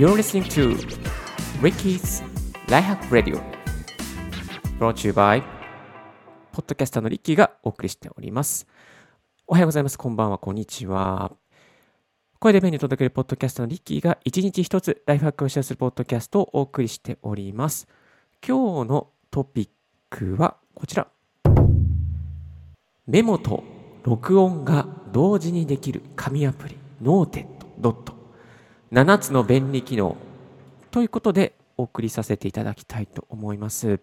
You're listening to Ricky's Life Hack Radio brought to you by ポッドキャスターのリッキーがお送りしております。おはようございます。こんばんは。こんにちは。声で便利に届けるポッドキャスターのリッキーが一日一つライフハックをシェアするポッドキャストをお送りしております。今日のトピックはこちら。メモと録音が同時にできる神アプリ、 Noted ドット。7つの便利機能ということでお送りさせていただきたいと思います。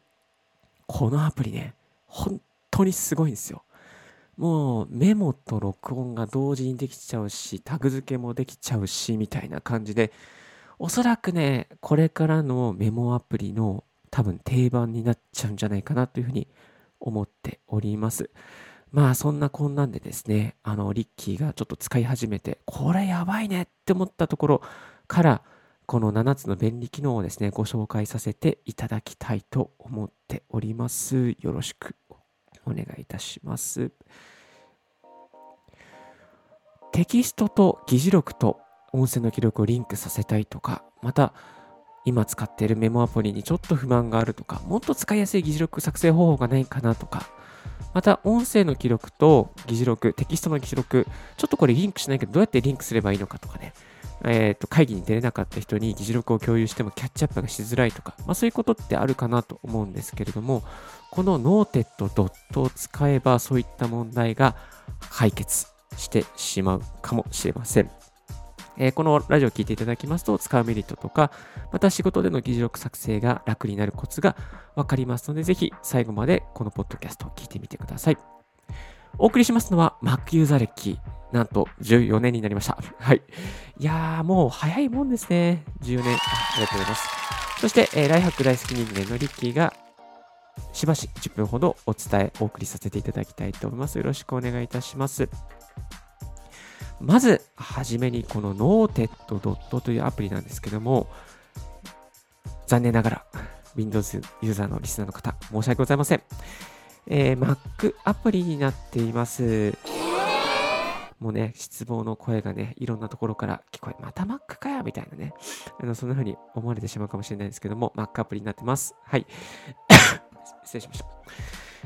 このアプリね、本当にすごいんですよ。もうメモと録音が同時にできちゃうし、タグ付けもできちゃうし、みたいな感じで、おそらくね、これからのメモアプリの多分定番になっちゃうんじゃないかなというふうに思っております。まあそんなこんなんでですね、あのリッキーがちょっと使い始めて、これやばいねって思ったところから、この7つの便利機能をですね、ご紹介させていただきたいと思っております。よろしくお願いいたします。テキストと議事録と音声の記録をリンクさせたいとか、また今使っているメモアプリにちょっと不満があるとか、もっと使いやすい議事録作成方法がないかなとか、また音声の記録と議事録、テキストの議事録、ちょっとこれリンクしたいけどどうやってリンクすればいいのかとかね、えー、と会議に出れなかった人に議事録を共有してもキャッチアップがしづらいとか、まあ、そういうことってあるかなと思うんですけれども、この Noted ドットを使えばそういった問題が解決してしまうかもしれません。えーこのラジオを聞いていただきますと、使うメリットとか、また仕事での議事録作成が楽になるコツがわかりますので、ぜひ最後までこのポッドキャストを聞いてみてください。お送りしますのは Mac ユーザー歴、なんと14年になりました。はい。いやー、もう早いもんですね。14年。あありがとうございます。そして、えーライハック大好き人間のリッキーが、しばし10分ほどお伝え、お送りさせていただきたいと思います。よろしくお願いいたします。まず、はじめにこの Noted.dot というアプリなんですけども、残念ながら Windows ユーザーのリスナーの方、申し訳ございません。えー Mac アプリになっています。もうね、失望の声がね、いろんなところから聞こえ、また Mac かよみたいなね、あのそんな風に思われてしまうかもしれないですけども、Mac アプリになってます。はい。失礼しました。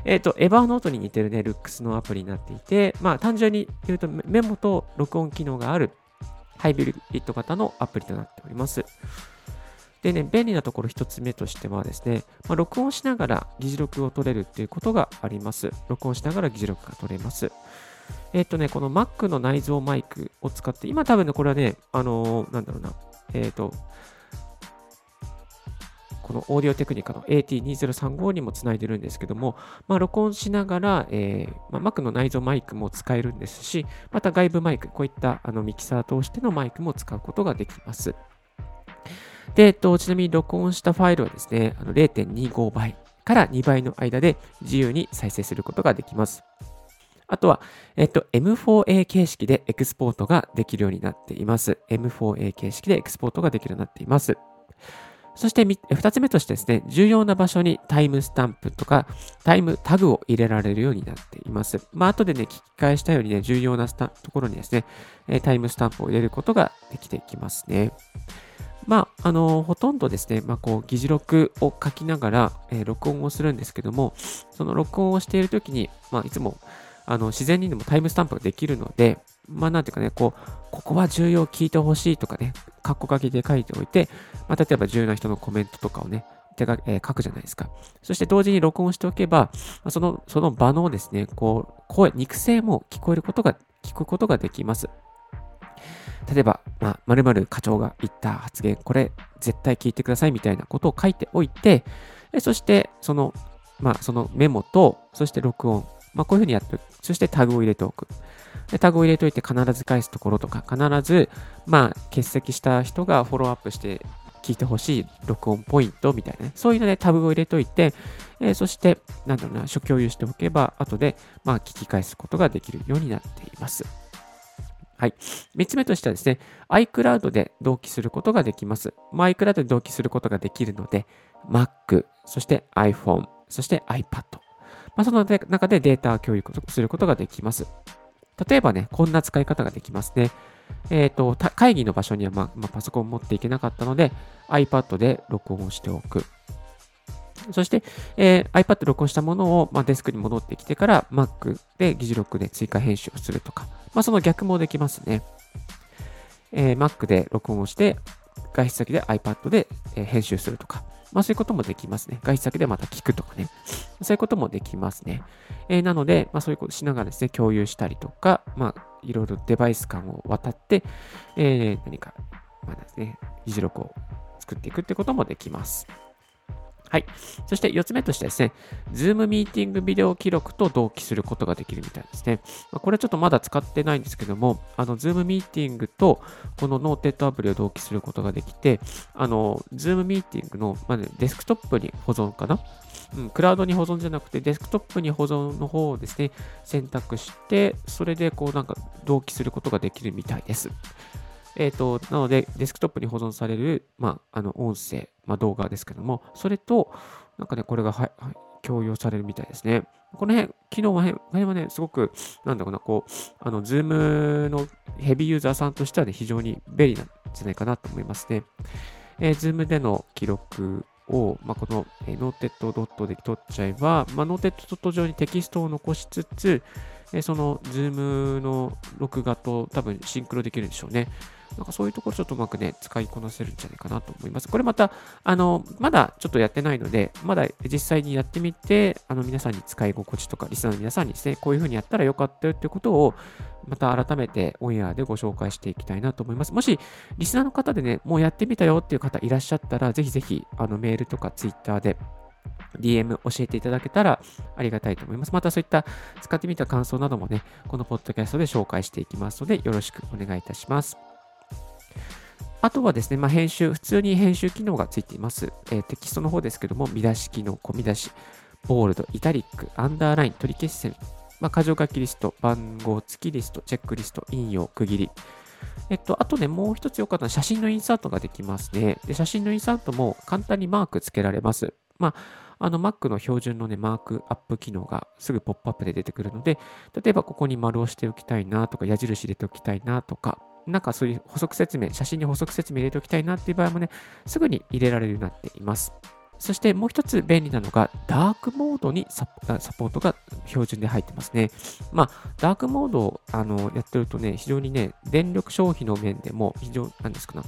えっ、と、エヴァーノートに似てるね、ルックスのアプリになっていて、まあ、単純に言うと、メモと録音機能があるハイブリッド型のアプリとなっております。でね、便利なところ一つ目としてはですね、まあ、録音しながら議事録を取れるっていうことがあります。録音しながら議事録が取れます。えっ、とね、この Mac の内蔵マイクを使って、今多分ね、これはね、あのーなんだろうな、えっ、と、このオーディオテクニカの AT2035 にもつないでるんですけども、まあ、録音しながら、えーまあ、Mac の内蔵マイクも使えるんですし、また外部マイク、こういったあのミキサー通してのマイクも使うことができます。で、えっと、ちなみに録音したファイルはですね、あの0.25倍から2倍の間で自由に再生することができます。あとは、えっと、M4A 形式でエクスポートができるようになっています。M4A 形式でエクスポートができるようになっています。そしてみ二つ目としてですね、重要な場所にタイムスタンプとかタイムタグを入れられるようになっています。まあ、後でね、聞き返したようにね、重要なところにですね、タイムスタンプを入れることができていきますね。まあ、あのほとんどですね、まあ、こう、議事録を書きながら、えー録音をするんですけども、その録音をしているときに、まあ、いつも、あの、自然にでもタイムスタンプができるので、まあ、なんていうかね、こう、ここは重要聞いてほしいとかね、カッコ書きで書いておいて、まあ、例えば重要な人のコメントとかをね、手が、えー書くじゃないですか。そして同時に録音しておけば、その、その場のですね、こう、声、肉声も聞こえることが、聞くことができます。例えば、まあ、〇〇課長が言った発言、これ絶対聞いてくださいみたいなことを書いておいて、そして、その、まあ、そのメモと、そして録音、まあ、こういうふうにやっておく。そしてタグを入れておく。でタグを入れておいて必ず返すところとか、必ず、まあ、欠席した人がフォローアップして聞いてほしい録音ポイントみたいなね、そういうのでタブを入れておいて、えーそして、なんだろうな、初共有しておけば、後で、まあ、聞き返すことができるようになっています。はい。3つ目としてはですね、iCloud で同期することができます。まあ、iCloud で同期することができるので、Mac、そして iPhone、そして iPad。まあ、その中でデータを共有することができます。例えばね、こんな使い方ができますね。えっ、ー、と、会議の場所には、まあ、まあ、パソコンを持っていけなかったので、iPad で録音をしておく。そして、えー、iPad で録音したものを、まあ、デスクに戻ってきてから Mac で議事録で追加編集をするとか、まあ、その逆もできますね。えー、Mac で録音をして、外出先で iPad で、えー、編集するとか、まあそういうこともできますね。外出先でまた聞くとかね。そういうこともできますね。えー、なので、まあそういうことしながらですね、共有したりとか、まあいろいろデバイス間を渡って、えー、何か、まあですね、議事録を作っていくってこともできます。はい。そして4つ目としてですね、Zoom ミーティングビデオ記録と同期することができるみたいですね。ま、これちょっとまだ使ってないんですけども、あの、Zoom ミーティングとこの Noted アプリを同期することができて、あの、Zoom ミーティングの、まあね、デスクトップに保存かな？うん、クラウドに保存じゃなくて、デスクトップに保存の方をですね、選択して、それでこうなんか同期することができるみたいです。えっ、ー、と、なので、デスクトップに保存される、まあ、あの、音声、まあ、動画ですけども、それと、なんかね、これがは、は共用されるみたいですね。この辺、機能は、これはね、すごく、なんだろうな、こう、あの、 Zoom のヘビーユーザーさんとしてはね、非常に便利なんじゃないかなと思いますね。えー、 Zoom での記録を、まあ、この、えー、 Noted ドットで取っちゃえば、まあ、 Noted ドット上にテキストを残しつつ、えー、その、 Zoom の録画と多分シンクロできるんでしょうね。なんかそういうところちょっとうまくね、使いこなせるんじゃないかなと思います。これまた、あの、まだちょっとやってないので、まだ実際にやってみて、あの、皆さんに使い心地とか、リスナーの皆さんにですね、こういう風にやったらよかったよっていうことを、また改めてオンエアでご紹介していきたいなと思います。もし、リスナーの方でね、もうやってみたよっていう方いらっしゃったら、ぜひぜひ、あの、メールとかツイッターで、DM 教えていただけたらありがたいと思います。またそういった使ってみた感想などもね、このポッドキャストで紹介していきますので、よろしくお願いいたします。あとはですね、まあ、編集、普通に編集機能がついています。えー、テキストの方ですけども、見出し機能、込み出し、ボールド、イタリック、アンダーライン、取り消し線、まあ、箇条書きリスト、番号付きリスト、チェックリスト、引用、区切り。えっと、あとね、もう一つ良かったのは写真のインサートができますね。で、写真のインサートも簡単にマーク付けられます。まあ、あの Mac の標準のね、マークアップ機能がすぐポップアップで出てくるので、例えばここに丸をしておきたいなとか、矢印入れておきたいなとか、なんかそういう補足説明、写真に補足説明入れておきたいなっていう場合もね、すぐに入れられるようになっています。そしてもう一つ便利なのが、ダークモードにサポートが標準で入ってますね。まあ、ダークモードをあのやってるとね、非常にね、電力消費の面でも非常、なんですかな、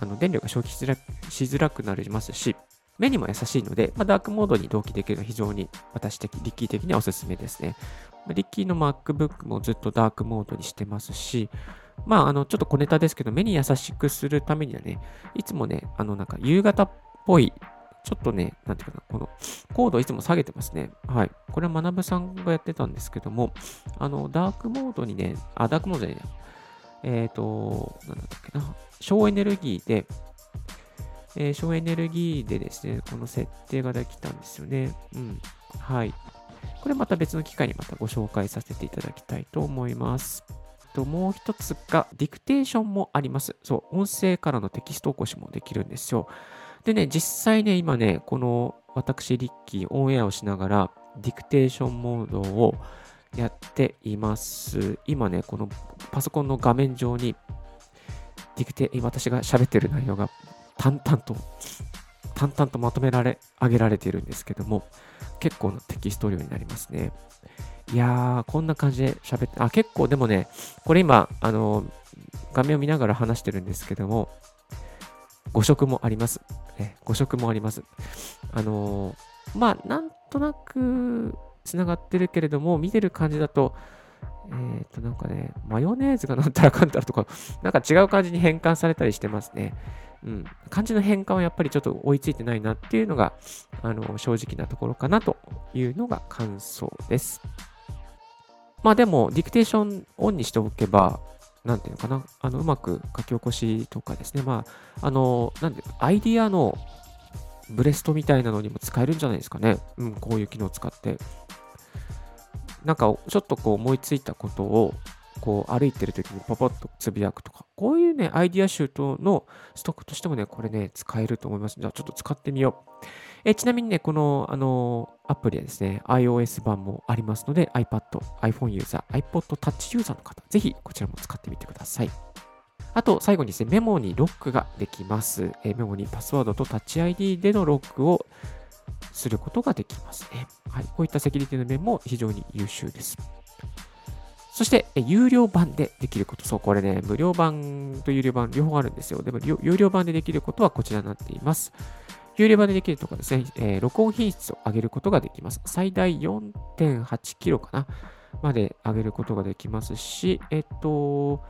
あの電力が消費しづらくなりますし、目にも優しいので、まあ、ダークモードに同期できるのは非常に私的、リッキー的にはおすすめですね。リッキーの MacBook もずっとダークモードにしてますし、まあ、あの、ちょっと小ネタですけど、目に優しくするためにはね、いつもね、あの、なんか、夕方っぽい、ちょっとね、なんていうかな、この、コードをいつも下げてますね。はい。これは学さんがやってたんですけども、あの、ダークモードにね、あ、ダークモードでね、えっ、ー、と、なんだっけな、省エネルギーで、えー、省エネルギーでですね、この設定ができたんですよね。うん。はい。これまた別の機会にまたご紹介させていただきたいと思います。と、もう一つが、ディクテーションもあります。そう、音声からのテキスト起こしもできるんですよ。でね、実際ね、今ね、この私、リッキー、オンエアをしながら、ディクテーションモードをやっています。今ね、このパソコンの画面上に、ディクテ、私が喋ってる内容が淡々と、淡々とまとめられ、上げられているんですけども、結構なテキスト量になりますね。いやー、こんな感じで喋って、あ、結構でもね、これ今、あの、画面を見ながら話してるんですけども、誤色もあります。え誤色もあります。あのー、まあ、なんとなく繋がってるけれども、見てる感じだと、えっ、ー、と、なんかね、マヨネーズがなんたらかんたらとか、なんか違う感じに変換されたりしてますね。うん。漢字の変換はやっぱりちょっと追いついてないなっていうのが、あの、正直なところかなというのが感想です。まあでも、ディクテーションオンにしておけば、なんていうのかな、あの、うまく書き起こしとかですね、まあ、あの、なんで、アイディアのブレストみたいなのにも使えるんじゃないですかね。うん、こういう機能を使って。なんか、ちょっとこう思いついたことを、こう歩いてる時にポポッとつぶやくとか、こういうね、アイディア集とのストックとしてもね、これね、使えると思います。じゃあちょっと使ってみよう。えちなみにね、この、あのアプリはですね、iOS 版もありますので、iPad、iPhone ユーザー、iPod Touch ユーザーの方、ぜひこちらも使ってみてください。あと、最後にですね、メモにロックができます。えメモにパスワードとタッチ ID でのロックをすることができますね。はい、こういったセキュリティの面も非常に優秀です。そして、有料版でできること。そう、これね、無料版と有料版両方あるんですよ。でも、有料版でできることはこちらになっています。有料版でできるとかですね、えー、録音品質を上げることができます。最大4.8キロかなまで上げることができますし、えっと、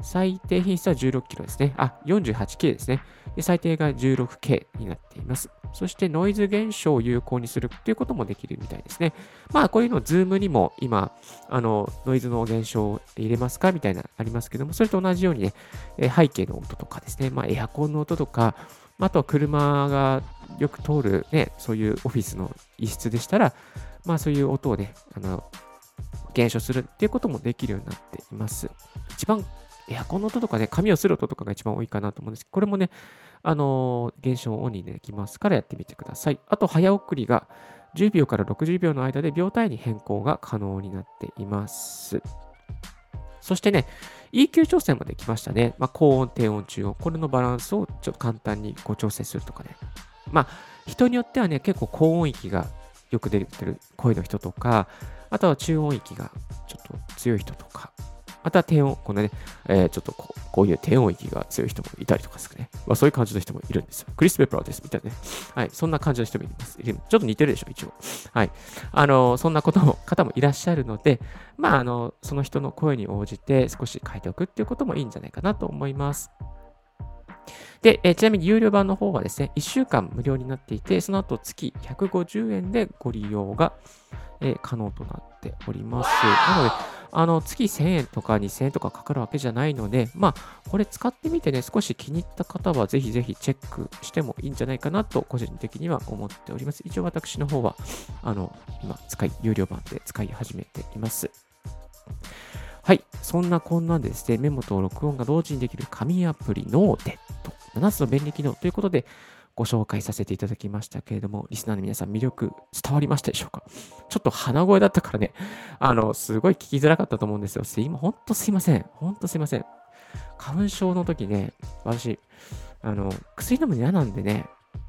最低品質は 16K ですね。あ、48K ですね。で最低が 16K になっています。そしてノイズ減少を有効にするということもできるみたいですね。まあ、こういうのを Zoom にも今、あの、ノイズの減少を入れますかみたいなありますけども、それと同じようにね、背景の音とかですね、まあ、エアコンの音とか、あとは車がよく通るね、そういうオフィスの一室でしたら、まあそういう音をね、あの、減少するっていうこともできるようになっています。一番エアコンの音とかね、髪をする音とかが一番多いかなと思うんですけど、これもね、あのー、減少オンにできますからやってみてください。あと、早送りが10秒から60秒の間で秒単位に変更が可能になっています。そしてね、EQ 調整もできましたね。まあ、高音、低音、中音、これのバランスをちょっと簡単にこ調整するとかね。まあ、人によってはね、結構高音域がよく出てる声の人とか、あとは中音域がちょっと強い人とか、また低音、このね、えー、ちょっとこうこういう低音域が強い人もいたりとかですね。まあ、そういう感じの人もいるんですよ。クリス・ペプラーです、みたいなね。はい。そんな感じの人もいます。ちょっと似てるでしょ、一応。はい。あの、そんなことも、方もいらっしゃるので、まあ、あの、その人の声に応じて少し変えておくっていうこともいいんじゃないかなと思います。で、えちなみに有料版の方はですね、1週間無料になっていて、その後月150円でご利用が、え可能となっております。なので、あの月1000円とか2000円とかかかるわけじゃないので、まあ、これ使ってみてね、少し気に入った方はぜひぜひチェックしてもいいんじゃないかなと、個人的には思っております。一応私の方は、あの、今、使い、有料版で使い始めています。はい。そんなこんなでですね、メモと録音が同時にできる神アプリ Noted。7つの便利機能ということで、ご紹介させていただきましたけれども、リスナーの皆さん魅力伝わりましたでしょうか？ちょっと鼻声だったからね、あの、すごい聞きづらかったと思うんですよ。今、ほんとすいません。ほんとすいません。花粉症の時ね、私、あの、薬飲むの嫌なんでね、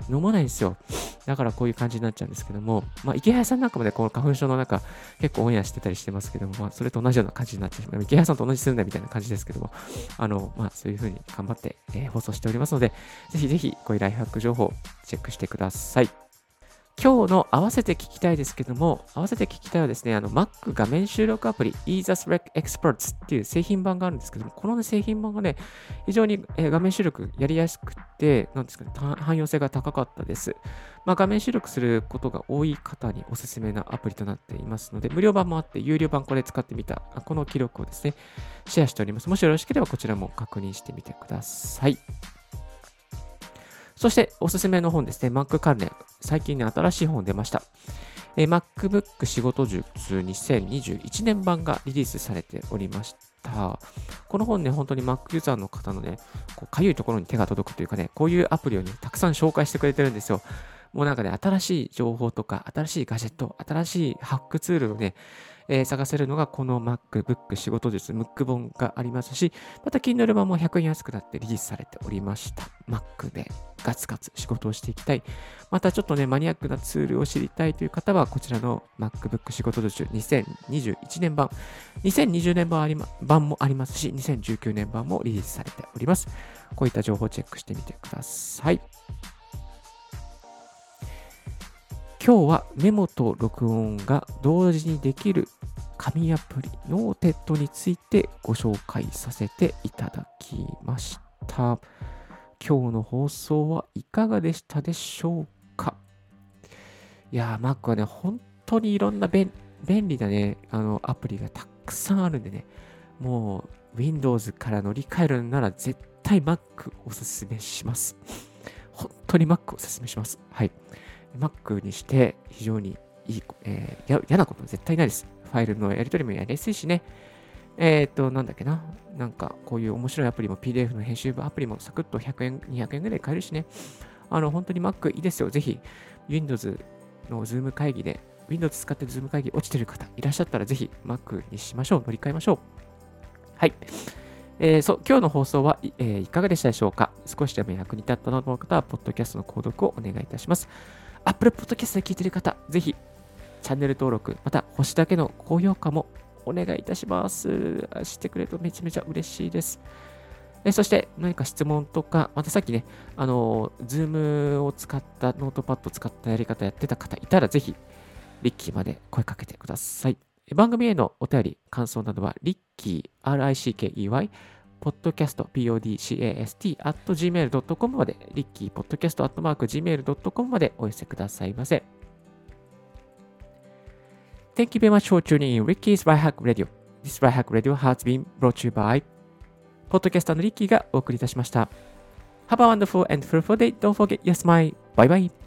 飲まないんですよ。だからこういう感じになっちゃうんですけども、まあ、池谷さんなんかもね、この花粉症の中、結構オンエアしてたりしてますけども、まあ、それと同じような感じになってしまう。池谷さんと同じするんだみたいな感じですけども、あの、まあ、そういう風に頑張って、えー、放送しておりますので、ぜひぜひ、こういうライフハック情報、チェックしてください。今日の合わせて聞きたいですけども、合わせて聞きたいはですね、あの Mac 画面収録アプリ EaseUs Rec Experts っていう製品版があるんですけども、この、ね、製品版がね、非常に、え、画面収録やりやすくて、なんですかね、汎用性が高かったです。まあ、画面収録することが多い方におすすめなアプリとなっていますので、無料版もあって、有料版これ使ってみた、この記録をですね、シェアしております。もしよろしければこちらも確認してみてください。そしておすすめの本ですね、Mac 関連。最近ね、新しい本出ました。え MacBook 仕事術2021年版がリリースされておりました。この本ね、本当に Mac ユーザーの方のね、かゆいところに手が届くというかね、こういうアプリをね、たくさん紹介してくれてるんですよ。もうなんかね、新しい情報とか、新しいガジェット、新しいハックツールをね、え、探せるのがこの MacBook 仕事術、MOOC 本がありますし、また Kindle 版も100円安くなってリリースされておりました。Mac でガツガツ仕事をしていきたい。またちょっとね、マニアックなツールを知りたいという方は、こちらの MacBook 仕事術2021年版、2020年版あり、ま、版もありますし、2019年版もリリースされております。こういった情報をチェックしてみてください。今日はメモと録音が同時にできる神アプリ Noted についてご紹介させていただきました。今日の放送はいかがでしたでしょうか？いやー、Mac はね、本当にいろんな便利なね、あのアプリがたくさんあるんでね、もう Windows から乗り換えるなら絶対 Mac おすすめします。本当に Mac おすすめします。はい。Mac にして非常にいい、えー、嫌なこと絶対ないです。ファイルのやり取りもやりやすいしね。えっ、と、なんだっけな。なんか、こういう面白いアプリも PDF の編集部アプリもサクッと100円、200円ぐらい買えるしね。あの、本当に Mac いいですよ。ぜひ、Windows の Zoom 会議で、Windows 使って Zoom 会議落ちてる方いらっしゃったら、ぜひ Mac にしましょう。乗り換えましょう。はい。えー、そう、今日の放送は、えー、いかがでしたでしょうか少しでも役に立ったなと思う方は、ポッドキャストの購読をお願いいたします。Apple Podcast で聞いている方、ぜひ、チャンネル登録、また星だけの高評価もお願いいたします。してくれるとめちゃめちゃ嬉しいです。えそして何か質問とか、またさっきね、あの、 Zoom を使った、ノートパッドを使ったやり方やってた方いたら、ぜひ、リッキーまで声かけてください。番組へのお便り、感想などは、リッキー、RICKEY、podcast.podcast.gmail.com まで、リッキー、podcast.gmail.com までお寄せくださいませ。Thank you very much for tuning in Ricky's Right Hack Radio. This Right Hack Radio has been brought to you by ポッドキャスターのリッキーがお送りいたしました。Have a wonderful and fruitful day. Don't forget your smile. Bye bye.